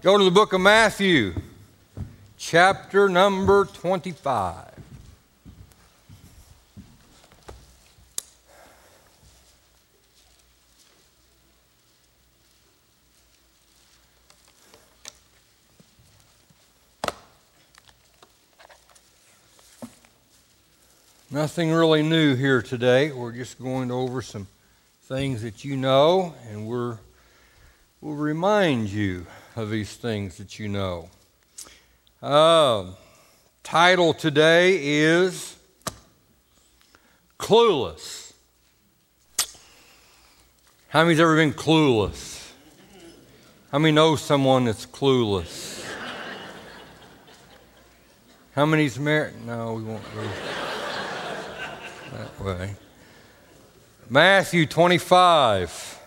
Go to the book of Matthew, chapter number 25. Nothing really new here today. We're just going over some things that you know, and we're, we'll remind you of these things that you know. Uh, title today is Clueless. How many's ever been clueless? How many know someone that's clueless? How many's married? No, we won't go that way. Matthew 25.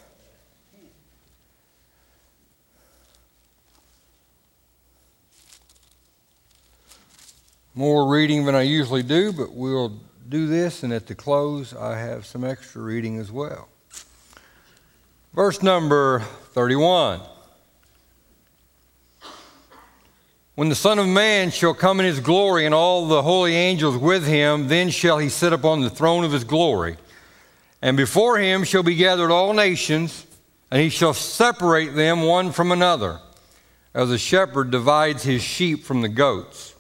More reading than I usually do, but we'll do this, and at the close, I have some extra reading as well. Verse number 31. When the Son of Man shall come in his glory and all the holy angels with him, then shall he sit upon the throne of his glory. And before him shall be gathered all nations, and he shall separate them one from another, as a shepherd divides his sheep from the goats.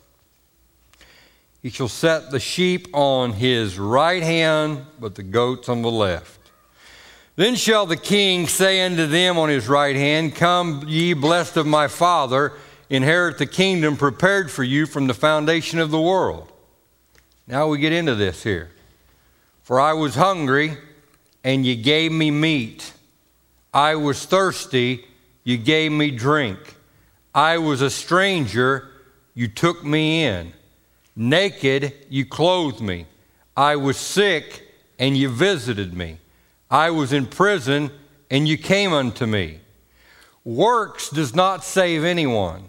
He shall set the sheep on his right hand, but the goats on the left. Then shall the king say unto them on his right hand, Come, ye blessed of my Father inherit the kingdom prepared for you from the foundation of the world. Now we get into this here. For I was hungry, and you gave me meat. I was thirsty, you gave me drink. I was a stranger, you took me in. Naked, you clothed me. I was sick, and you visited me. I was in prison, and you came unto me. Works does not save anyone.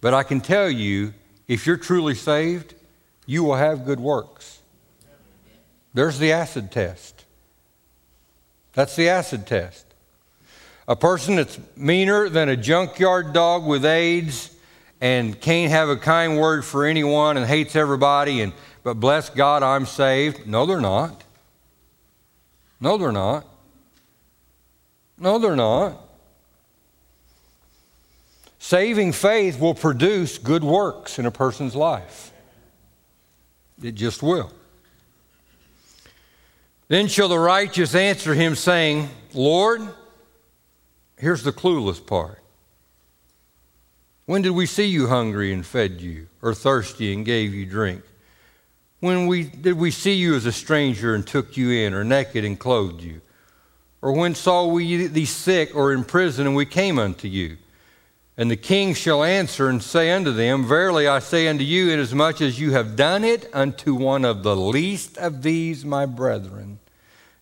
But I can tell you, if you're truly saved, you will have good works. There's the acid test. That's the acid test. A person that's meaner than a junkyard dog with AIDS and can't have a kind word for anyone and hates everybody and but bless God I'm saved. No, they're not. No, they're not. No, they're not. Saving faith will produce good works in a person's life. It just will. Then shall the righteous answer him, saying, Lord, here's the clueless part. When did we see you hungry and fed you, or thirsty and gave you drink? When we, did we see you as a stranger and took you in, or naked and clothed you? Or when saw we thee sick or in prison and we came unto you? And the king shall answer and say unto them, Verily I say unto you, inasmuch as you have done it unto one of the least of these my brethren,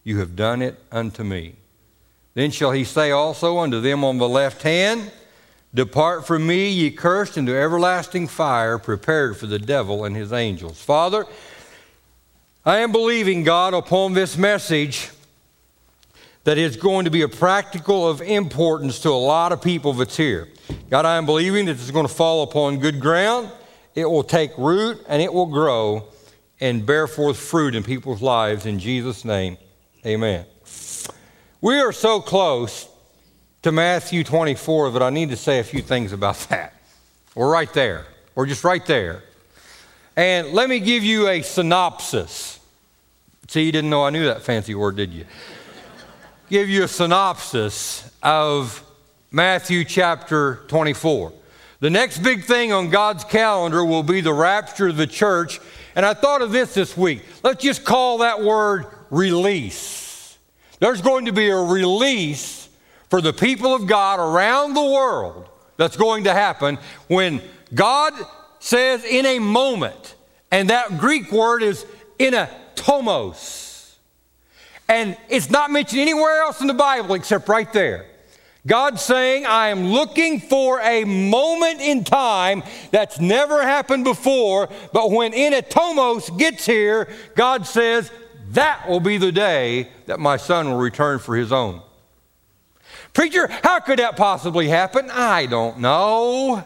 you have done it unto me. Then shall he say also unto them on the left hand, Depart from me, ye cursed, into everlasting fire, prepared for the devil and his angels. Father, I am believing, God, upon this message that is going to be a practical of importance to a lot of people that's here. God, I am believing that is going to fall upon good ground. It will take root and it will grow and bear forth fruit in people's lives. In Jesus' name, amen. We are so close to Matthew 24 that I need to say a few things about that. We're right there. We're just right there. And let me give you a synopsis. See, you didn't know I knew that fancy word, did you? give you a synopsis of Matthew chapter 24. The next big thing on God's calendar will be the rapture of the church. And I thought of this this week. Let's just call that word release. There's going to be a release for the people of God around the world that's going to happen when God says in a moment, and that Greek word is in a tomos. And it's not mentioned anywhere else in the Bible except right there. God's saying, I am looking for a moment in time that's never happened before, but when Inatomos gets here, God says, that will be the day that my son will return for his own. Preacher, how could that possibly happen? I don't know.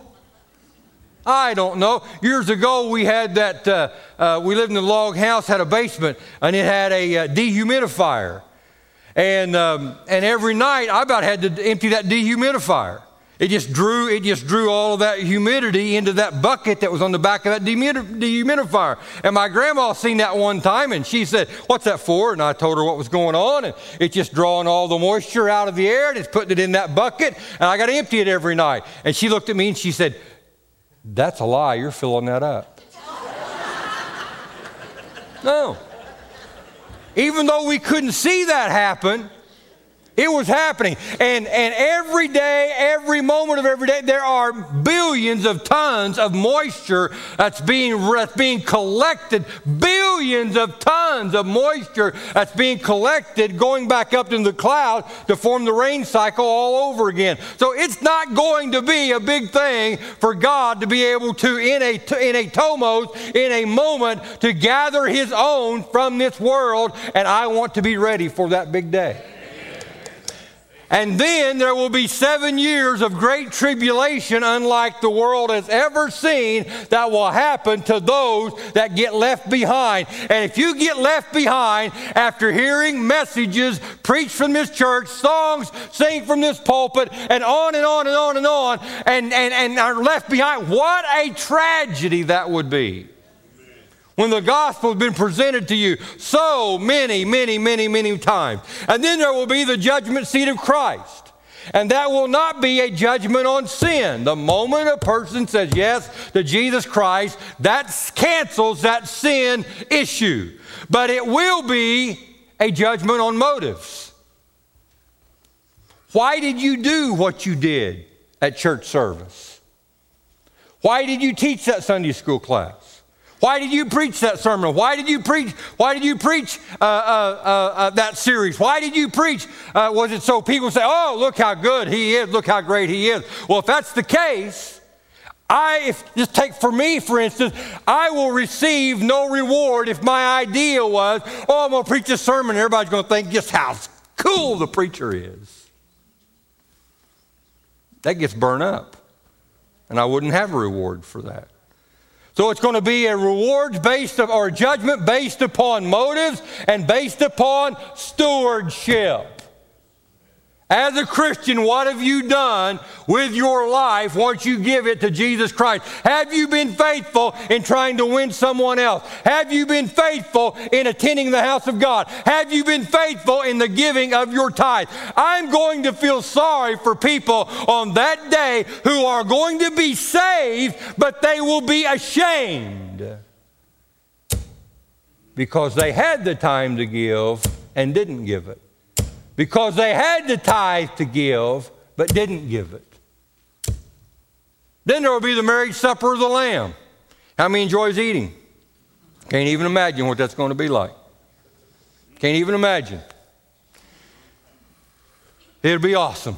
I don't know. Years ago, we had that, uh, uh, we lived in a log house, had a basement, and it had a uh, dehumidifier. And, um, and every night, I about had to empty that dehumidifier. It just drew, it just drew all of that humidity into that bucket that was on the back of that dehumidifier. And my grandma seen that one time and she said, What's that for? And I told her what was going on. And it's just drawing all the moisture out of the air and it's putting it in that bucket. And I got to empty it every night. And she looked at me and she said, That's a lie. You're filling that up. no. Even though we couldn't see that happen, it was happening. And, and every day, every moment of every day, there are billions of tons of moisture that's being, that's being collected. Billions of tons of moisture that's being collected going back up into the cloud to form the rain cycle all over again. So it's not going to be a big thing for God to be able to, in a, in a tomos, in a moment, to gather his own from this world. And I want to be ready for that big day. And then there will be seven years of great tribulation, unlike the world has ever seen, that will happen to those that get left behind. And if you get left behind after hearing messages preached from this church, songs sing from this pulpit, and on and on and on and on, and, and, and are left behind, what a tragedy that would be when the gospel has been presented to you so many, many, many, many times. And then there will be the judgment seat of Christ. And that will not be a judgment on sin. The moment a person says yes to Jesus Christ, that cancels that sin issue. But it will be a judgment on motives. Why did you do what you did at church service? Why did you teach that Sunday school class? Why did you preach that sermon? Why did you preach? Why did you preach uh, uh, uh, uh that series? Why did you preach? Uh, was it so people say, "Oh, look how good he is! Look how great he is"? Well, if that's the case, I if just take for me, for instance, I will receive no reward if my idea was, "Oh, I'm going to preach a sermon." Everybody's going to think just how cool the preacher is. That gets burned up, and I wouldn't have a reward for that. So it's going to be a reward based of, or judgment based upon motives and based upon stewardship. As a Christian, what have you done with your life once you give it to Jesus Christ? Have you been faithful in trying to win someone else? Have you been faithful in attending the house of God? Have you been faithful in the giving of your tithe? I'm going to feel sorry for people on that day who are going to be saved, but they will be ashamed because they had the time to give and didn't give it because they had the tithe to give but didn't give it. Then there will be the marriage supper of the Lamb. How many enjoys eating? Can't even imagine what that's going to be like. Can't even imagine. It'll be awesome.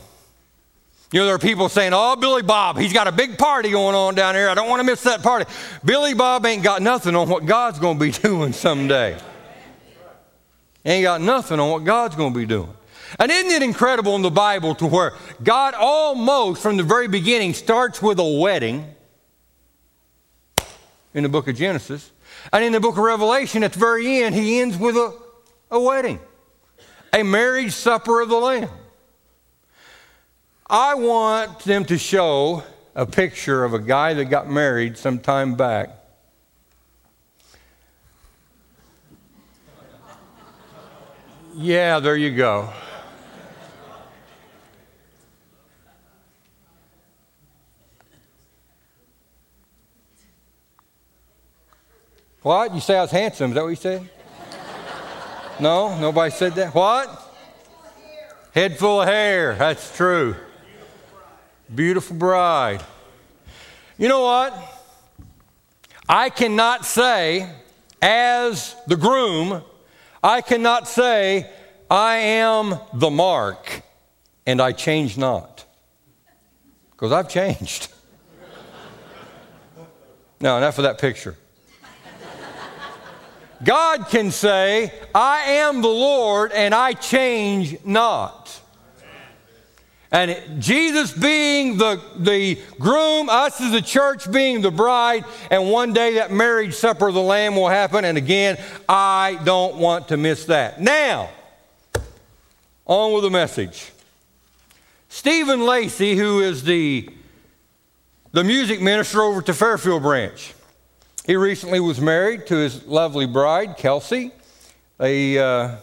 You know, there are people saying, Oh, Billy Bob, he's got a big party going on down here. I don't want to miss that party. Billy Bob ain't got nothing on what God's going to be doing someday. Ain't got nothing on what God's going to be doing. And isn't it incredible in the Bible to where God almost from the very beginning starts with a wedding in the book of Genesis, and in the book of Revelation at the very end, he ends with a, a wedding, a marriage supper of the Lamb. I want them to show a picture of a guy that got married some time back. Yeah, there you go. What? You say I was handsome. Is that what you said? No? Nobody said that? What? Head full of hair. That's true. Beautiful bride. You know what? I cannot say, as the groom, I cannot say, I am the mark and I change not. Because I've changed. now, enough of that picture. God can say, I am the Lord and I change not. And Jesus being the, the groom, us as the church being the bride, and one day that marriage supper of the Lamb will happen. And again, I don't want to miss that. Now, on with the message. Stephen Lacey, who is the, the music minister over to Fairfield Branch, he recently was married to his lovely bride, Kelsey. They, uh,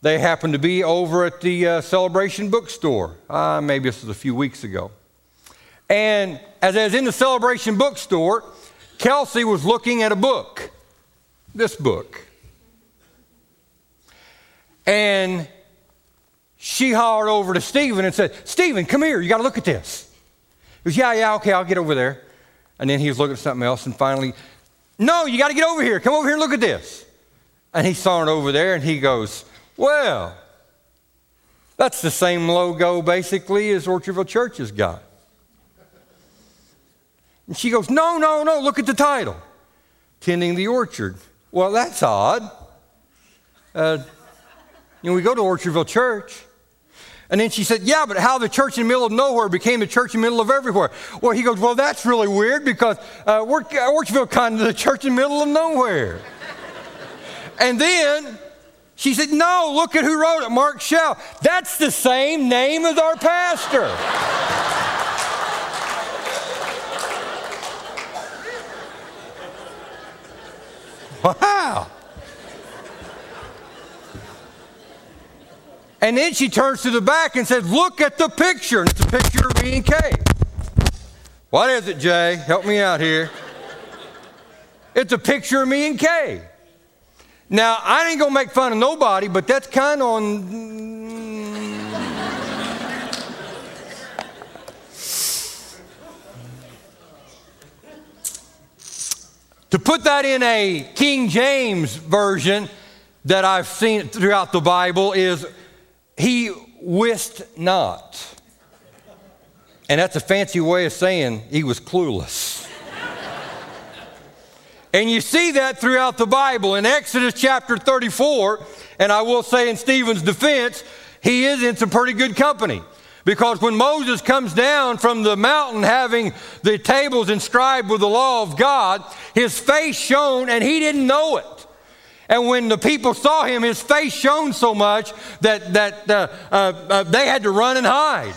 they happened to be over at the uh, Celebration bookstore. Uh, maybe this was a few weeks ago. And as I was in the Celebration bookstore, Kelsey was looking at a book, this book. And she hollered over to Stephen and said, Stephen, come here, you got to look at this. He goes, Yeah, yeah, okay, I'll get over there. And then he was looking at something else, and finally, No, you got to get over here. Come over here and look at this. And he saw it over there, and he goes, Well, that's the same logo basically as Orchardville Church has got. And she goes, No, no, no, look at the title Tending the Orchard. Well, that's odd. Uh, you know, we go to Orchardville Church. And then she said, Yeah, but how the church in the middle of nowhere became the church in the middle of everywhere. Well, he goes, Well, that's really weird because uh, Orchardville kind of the church in the middle of nowhere. and then she said, No, look at who wrote it, Mark Shell. That's the same name as our pastor. wow. And then she turns to the back and says, Look at the picture. And it's a picture of me and Kay. What is it, Jay? Help me out here. It's a picture of me and Kay. Now, I ain't gonna make fun of nobody, but that's kind of on. Mm. to put that in a King James version that I've seen throughout the Bible is he wist not. And that's a fancy way of saying he was clueless. and you see that throughout the Bible. In Exodus chapter 34, and I will say in Stephen's defense, he is in some pretty good company. Because when Moses comes down from the mountain having the tables inscribed with the law of God, his face shone and he didn't know it. And when the people saw him, his face shone so much that, that uh, uh, uh, they had to run and hide.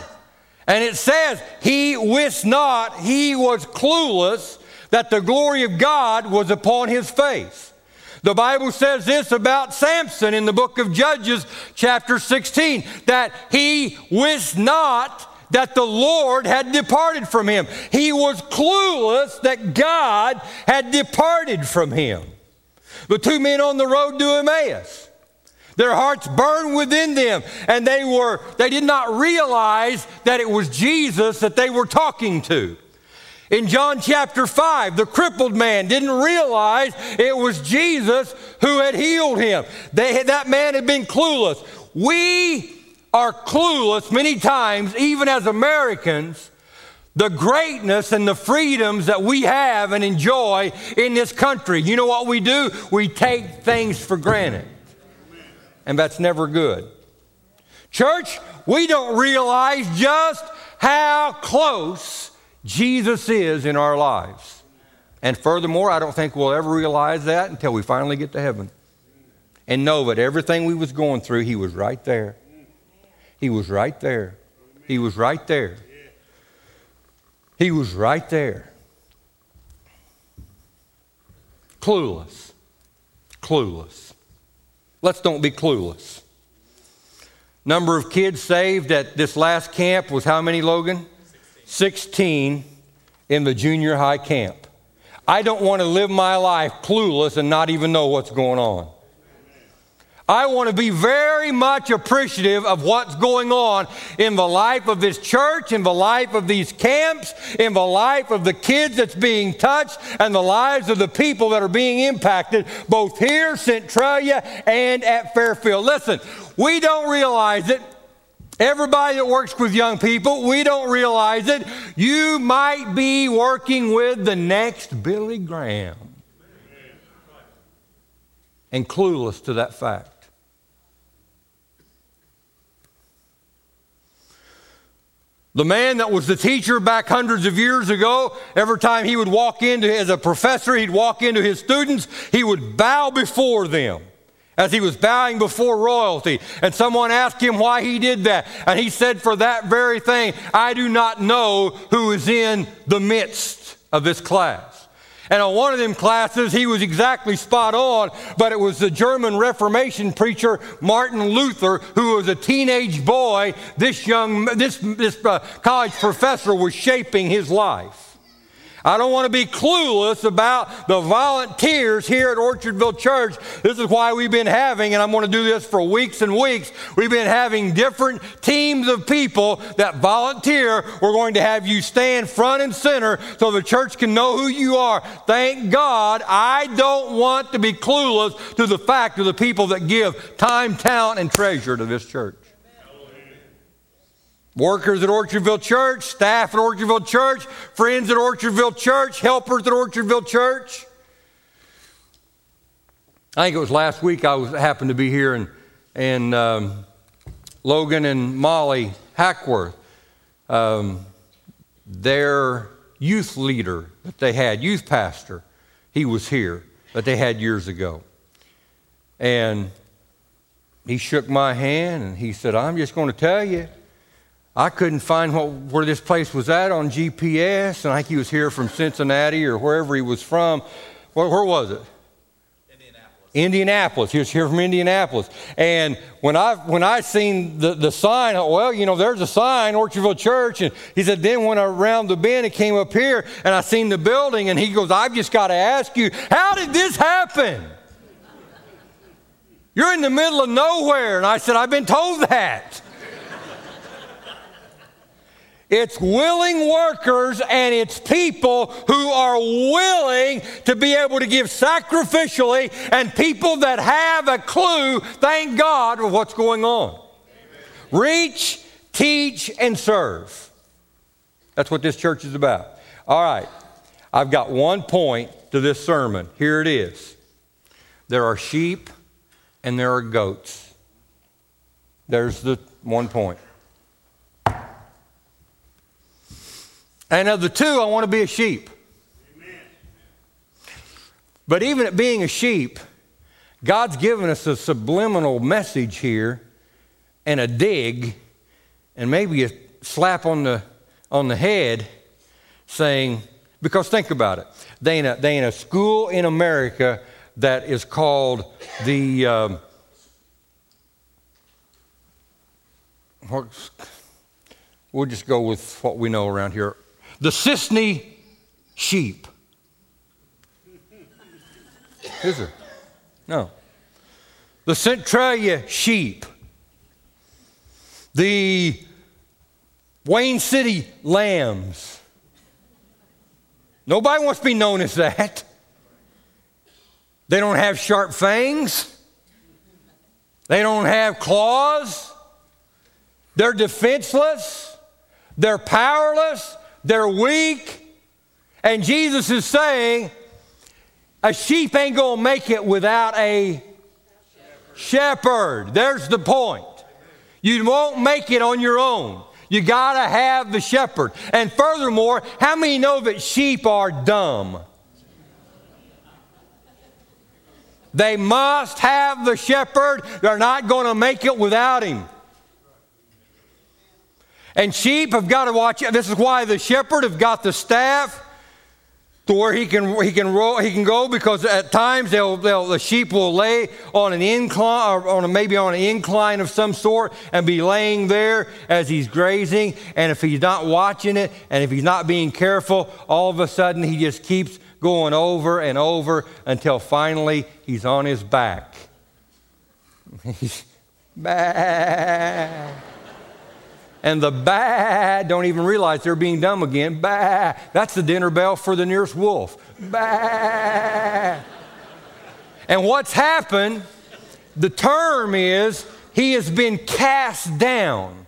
And it says, He wist not, he was clueless that the glory of God was upon his face. The Bible says this about Samson in the book of Judges, chapter 16, that he wist not that the Lord had departed from him. He was clueless that God had departed from him. The two men on the road to Emmaus. Their hearts burned within them, and they were they did not realize that it was Jesus that they were talking to. In John chapter 5, the crippled man didn't realize it was Jesus who had healed him. They, that man had been clueless. We are clueless many times, even as Americans, the greatness and the freedoms that we have and enjoy in this country. You know what we do? We take things for granted. And that's never good. Church, we don't realize just how close Jesus is in our lives. And furthermore, I don't think we'll ever realize that until we finally get to heaven and know that everything we was going through, he was right there. He was right there. He was right there. He was right there. Clueless. Clueless. Let's don't be clueless. Number of kids saved at this last camp was how many, Logan? 16 in the junior high camp. I don't want to live my life clueless and not even know what's going on. I want to be very much appreciative of what's going on in the life of this church, in the life of these camps, in the life of the kids that's being touched, and the lives of the people that are being impacted, both here, Centralia, and at Fairfield. Listen, we don't realize it. Everybody that works with young people, we don't realize it. You might be working with the next Billy Graham and clueless to that fact. The man that was the teacher back hundreds of years ago, every time he would walk into, as a professor, he'd walk into his students, he would bow before them as he was bowing before royalty. And someone asked him why he did that. And he said, For that very thing, I do not know who is in the midst of this class. And on one of them classes, he was exactly spot on, but it was the German Reformation preacher Martin Luther, who was a teenage boy. This young, this, this uh, college professor was shaping his life. I don't want to be clueless about the volunteers here at Orchardville Church. This is why we've been having, and I'm going to do this for weeks and weeks, we've been having different teams of people that volunteer. We're going to have you stand front and center so the church can know who you are. Thank God I don't want to be clueless to the fact of the people that give time, talent, and treasure to this church workers at Orchardville Church, staff at Orchardville Church, friends at Orchardville Church, helpers at Orchardville Church. I think it was last week I was, happened to be here, and, and um, Logan and Molly Hackworth, um, their youth leader that they had, youth pastor, he was here that they had years ago. And he shook my hand and he said, I'm just going to tell you I couldn't find what, where this place was at on GPS, and I think he was here from Cincinnati or wherever he was from. Where, where was it? Indianapolis. Indianapolis. He was here from Indianapolis. And when I when I seen the, the sign, well, you know, there's a sign, Orchardville Church. And he said, then when I around the bend, it came up here, and I seen the building, and he goes, I've just got to ask you, how did this happen? You're in the middle of nowhere. And I said, I've been told that. It's willing workers and it's people who are willing to be able to give sacrificially and people that have a clue, thank God, of what's going on. Amen. Reach, teach, and serve. That's what this church is about. All right, I've got one point to this sermon. Here it is there are sheep and there are goats. There's the one point. And of the two, I want to be a sheep. Amen. But even at being a sheep, God's given us a subliminal message here and a dig and maybe a slap on the, on the head saying, because think about it. They in a, they a school in America that is called the, um, we'll just go with what we know around here the Cisne sheep. Is there? No. The Centralia sheep. The Wayne City lambs. Nobody wants to be known as that. They don't have sharp fangs. They don't have claws. They're defenseless. They're powerless. They're weak. And Jesus is saying, a sheep ain't to make it without a shepherd. shepherd. There's the point. You won't make it on your own. You got to have the shepherd. And furthermore, how many know that sheep are dumb? They must have the shepherd. They're not going to make it without him. And sheep have got to watch. This is why the shepherd have got the staff to where he can he can roll, he can go because at times they'll, they'll, the sheep will lay on an incline or on a, maybe on an incline of some sort and be laying there as he's grazing. And if he's not watching it and if he's not being careful, all of a sudden he just keeps going over and over until finally he's on his back. He's bah and the bad don't even realize they're being dumb again. Bah. That's the dinner bell for the nearest wolf. Bah. and what's happened, the term is he has been cast down.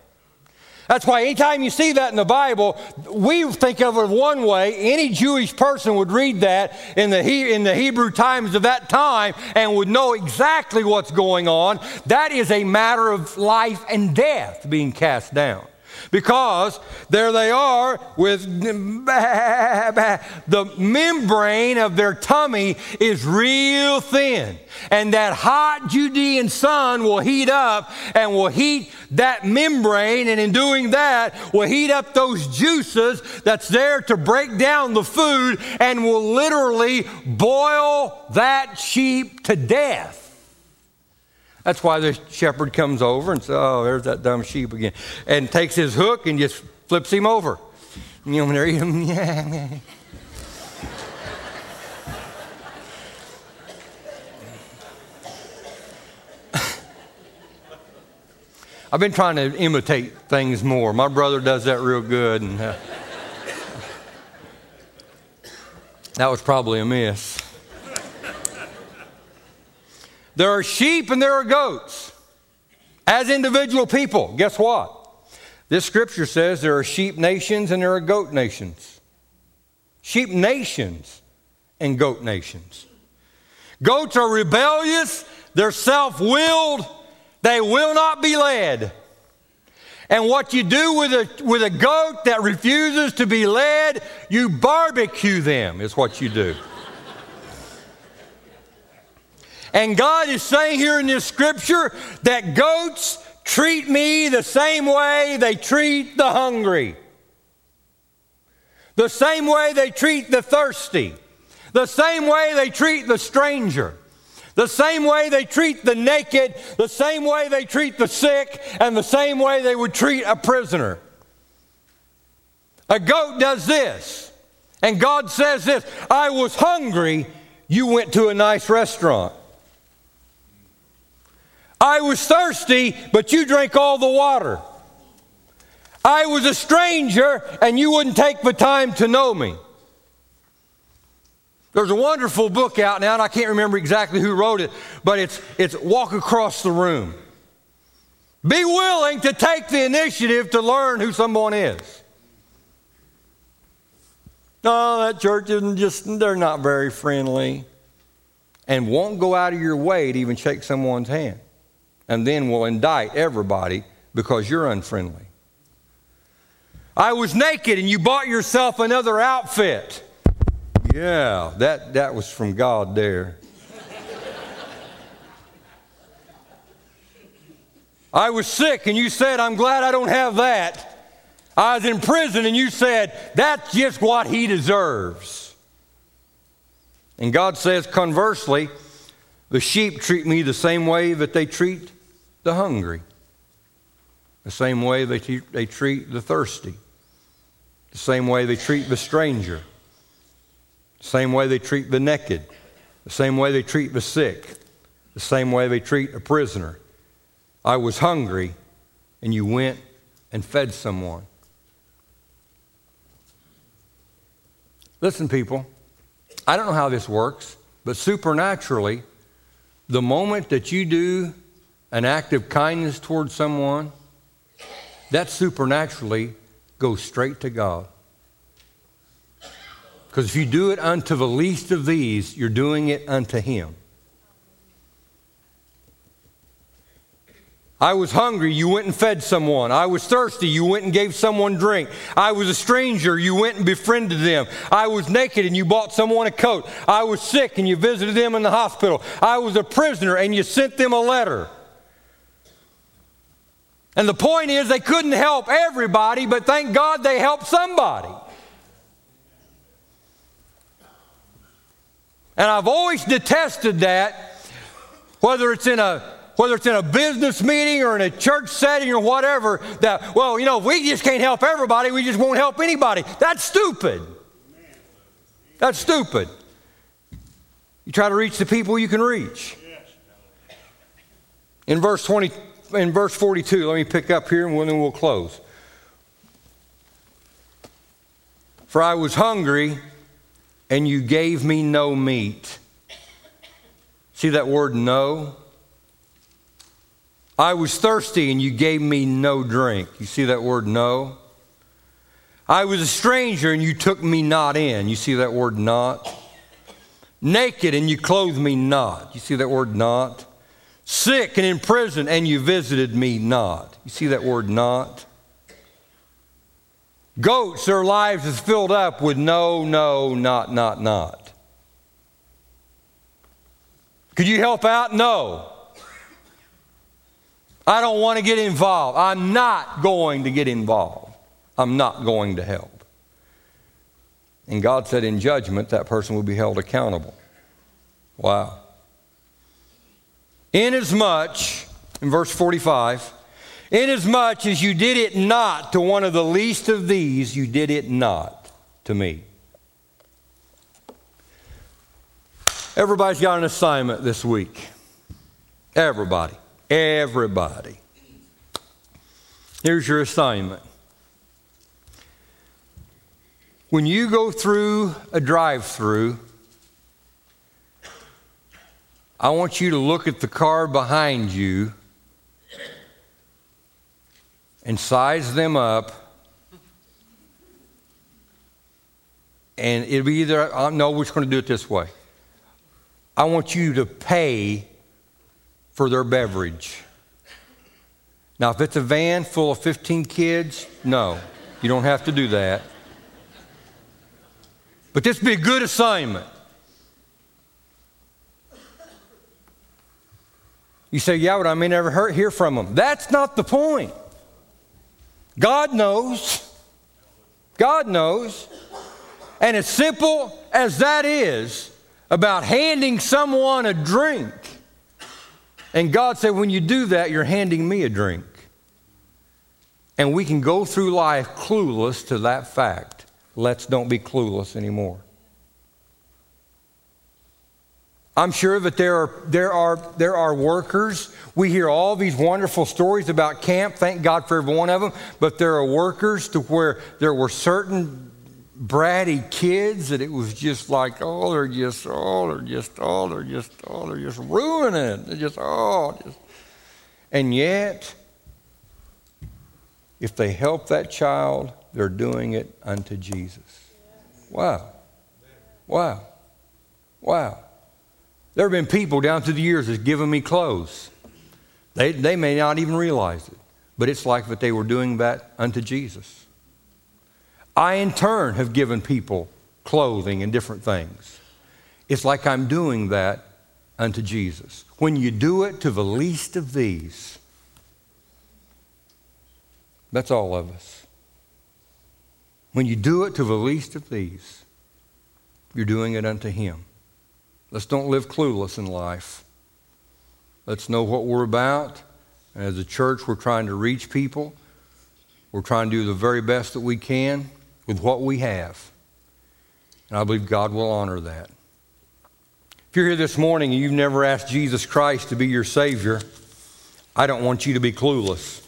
That's why anytime you see that in the Bible, we think of it one way. Any Jewish person would read that in the, he- in the Hebrew times of that time and would know exactly what's going on. That is a matter of life and death being cast down. Because there they are with the membrane of their tummy is real thin. And that hot Judean sun will heat up and will heat that membrane. And in doing that, will heat up those juices that's there to break down the food and will literally boil that sheep to death. That's why the shepherd comes over and says, Oh, there's that dumb sheep again. And takes his hook and just flips him over. Yeah. I've been trying to imitate things more. My brother does that real good, and uh, that was probably a miss. There are sheep and there are goats. As individual people, guess what? This scripture says there are sheep nations and there are goat nations. Sheep nations and goat nations. Goats are rebellious, they're self willed, they will not be led. And what you do with a, with a goat that refuses to be led, you barbecue them, is what you do. And God is saying here in this scripture that goats treat me the same way they treat the hungry, the same way they treat the thirsty, the same way they treat the stranger. The same way they treat the naked, the same way they treat the sick, and the same way they would treat a prisoner. A goat does this, and God says this I was hungry, you went to a nice restaurant. I was thirsty, but you drank all the water. I was a stranger, and you wouldn't take the time to know me. There's a wonderful book out now, and I can't remember exactly who wrote it, but it's, it's Walk Across the Room. Be willing to take the initiative to learn who someone is. No, that church isn't just, they're not very friendly. And won't go out of your way to even shake someone's hand and then will indict everybody because you're unfriendly. I was naked and you bought yourself another outfit. Yeah, that, that was from God there. I was sick and you said, I'm glad I don't have that. I was in prison and you said, that's just what he deserves. And God says, conversely, the sheep treat me the same way that they treat the hungry, the same way they, te- they treat the thirsty, the same way they treat the stranger, the same way they treat the naked, the same way they treat the sick, the same way they treat a prisoner. I was hungry, and you went and fed someone. Listen, people, I don't know how this works, but supernaturally, the moment that you do an act of kindness towards someone, that supernaturally goes straight to God. Because if you do it unto the least of these, you're doing it unto Him. I was hungry, you went and fed someone. I was thirsty, you went and gave someone drink. I was a stranger, you went and befriended them. I was naked and you bought someone a coat. I was sick and you visited them in the hospital. I was a prisoner and you sent them a letter. And the point is, they couldn't help everybody, but thank God they helped somebody. And I've always detested that, whether it's in a whether it's in a business meeting or in a church setting or whatever, that, well, you know, if we just can't help everybody, we just won't help anybody. That's stupid. That's stupid. You try to reach the people you can reach. In verse 20, in verse 42, let me pick up here and then we'll close. For I was hungry and you gave me no meat. See that word no? I was thirsty and you gave me no drink. You see that word no? I was a stranger and you took me not in. You see that word not? Naked and you clothed me not. You see that word not? Sick and in prison and you visited me not. You see that word not? Goats, their lives is filled up with no, no, not, not, not. Could you help out? No. I don't want to get involved. I'm not going to get involved. I'm not going to help. And God said in judgment, that person will be held accountable. Wow. Inasmuch, in verse 45, inasmuch as you did it not to one of the least of these, you did it not to me. Everybody's got an assignment this week. Everybody. Everybody. Here's your assignment. When you go through a drive through, I want you to look at the car behind you and size them up. And it'll be either, uh, no, we're just going to do it this way. I want you to pay for their beverage. Now, if it's a van full of 15 kids, no, you don't have to do that. But this would be a good assignment. You say, yeah, but I may never hear from them. That's not the point. God knows. God knows. And as simple as that is, about handing someone a drink. And God said, when you do that, you're handing me a drink. And we can go through life clueless to that fact. Let's don't be clueless anymore. I'm sure that there are, there, are, there are workers. We hear all these wonderful stories about camp. Thank God for every one of them. But there are workers to where there were certain bratty kids that it was just like, oh, they're just, oh, they're just, oh, they're just, oh, they're just ruining it. They're just, oh, just. And yet, if they help that child, they're doing it unto Jesus. Wow. Wow. Wow. There have been people down through the years that's given me clothes. They, they may not even realize it, but it's like that they were doing that unto Jesus. I, in turn, have given people clothing and different things. It's like I'm doing that unto Jesus. When you do it to the least of these, that's all of us. When you do it to the least of these, you're doing it unto Him. Let's don't live clueless in life. Let's know what we're about. As a church, we're trying to reach people. We're trying to do the very best that we can with what we have. And I believe God will honor that. If you're here this morning and you've never asked Jesus Christ to be your Savior, I don't want you to be clueless.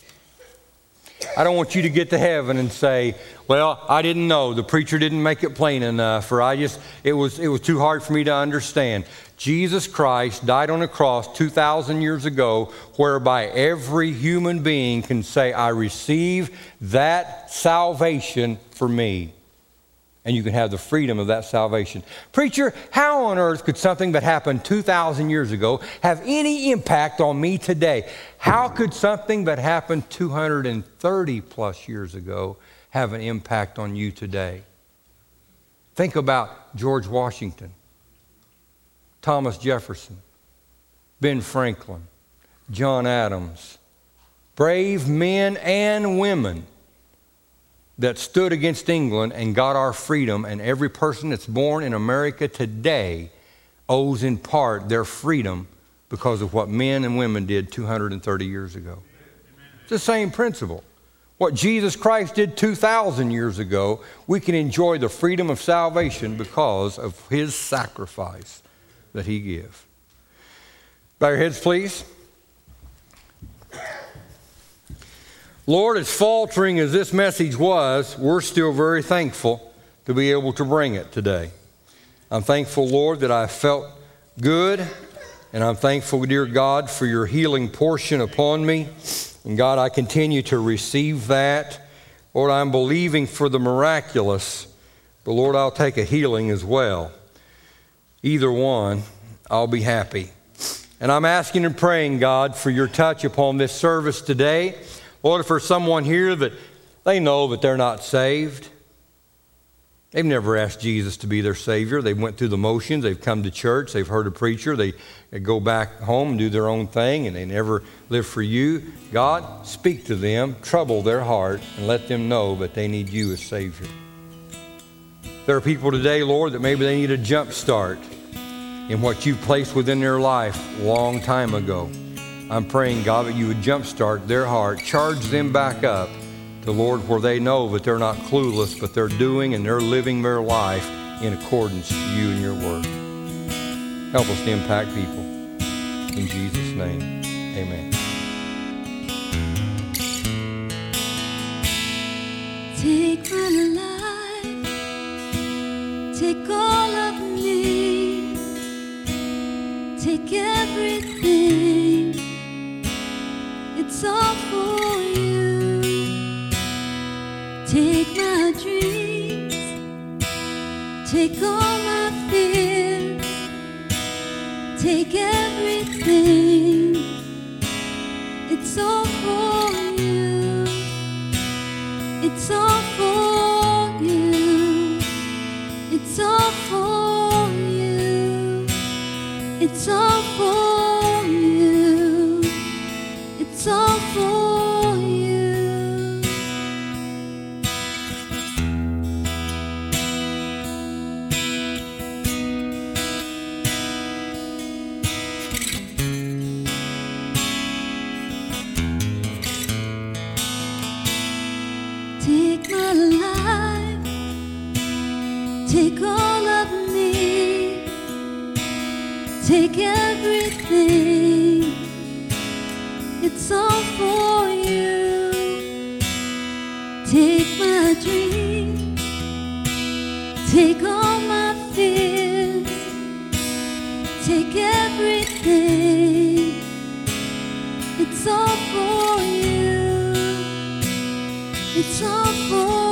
I don't want you to get to heaven and say, "Well, I didn't know. The preacher didn't make it plain enough, or I just it was it was too hard for me to understand." Jesus Christ died on a cross 2,000 years ago, whereby every human being can say, I receive that salvation for me. And you can have the freedom of that salvation. Preacher, how on earth could something that happened 2,000 years ago have any impact on me today? How could something that happened 230 plus years ago have an impact on you today? Think about George Washington. Thomas Jefferson, Ben Franklin, John Adams, brave men and women that stood against England and got our freedom, and every person that's born in America today owes in part their freedom because of what men and women did 230 years ago. It's the same principle. What Jesus Christ did 2,000 years ago, we can enjoy the freedom of salvation because of his sacrifice that he gave. Bow your heads, please. Lord, as faltering as this message was, we're still very thankful to be able to bring it today. I'm thankful, Lord, that I felt good, and I'm thankful, dear God, for your healing portion upon me. And God, I continue to receive that. Lord, I'm believing for the miraculous, but Lord, I'll take a healing as well. Either one, I'll be happy. And I'm asking and praying, God, for your touch upon this service today. Lord, for someone here that They know that they're not saved. They've never asked Jesus to be their Savior. They went through the motions. They've come to church. They've heard a preacher. They, they go back home and do their own thing, and they never live for you. God, speak to them, trouble their heart, and let them know that they need you as Savior. There are people today, Lord, that maybe they need a jump start in what you've placed within their life a long time ago. I'm praying, God, that you would jumpstart their heart, charge them back up to Lord where they know that they're not clueless, but they're doing and they're living their life in accordance to you and your word. Help us to impact people. In Jesus' name, amen. Take my dreams, take all my fears, take everything. Dreams, take all my fears, take everything. It's all for you. It's all for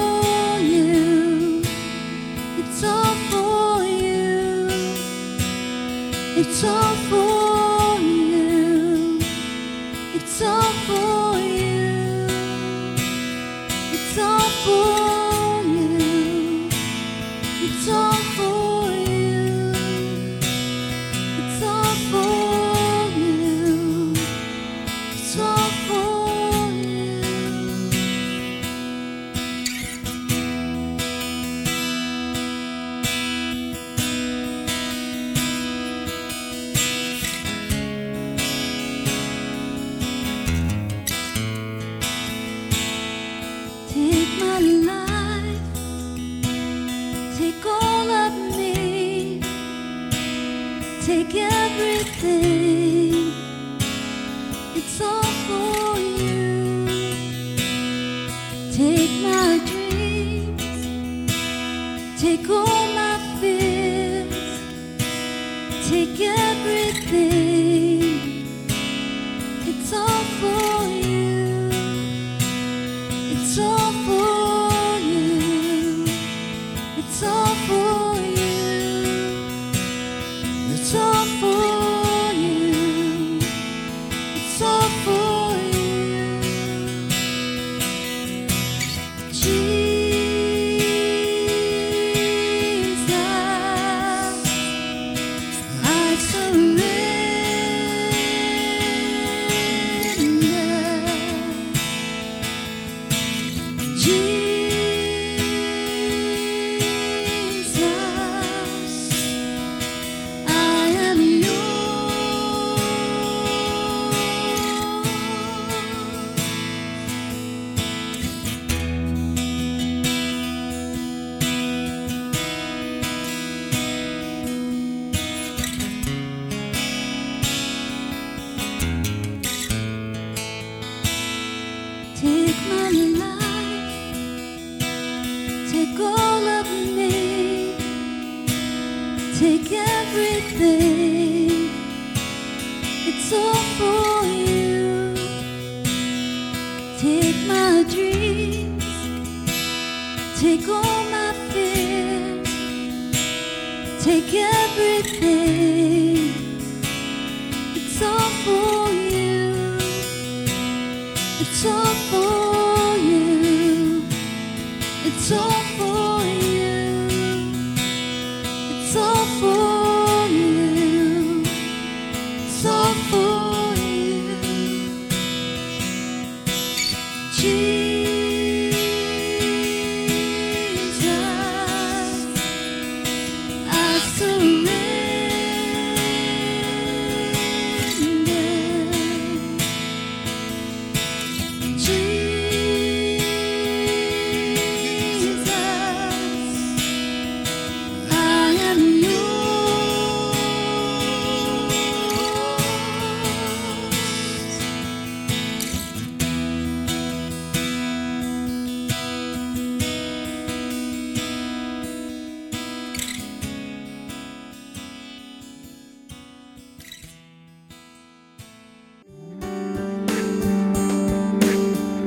take all of me, take everything. It's all for you. Take my dreams, take all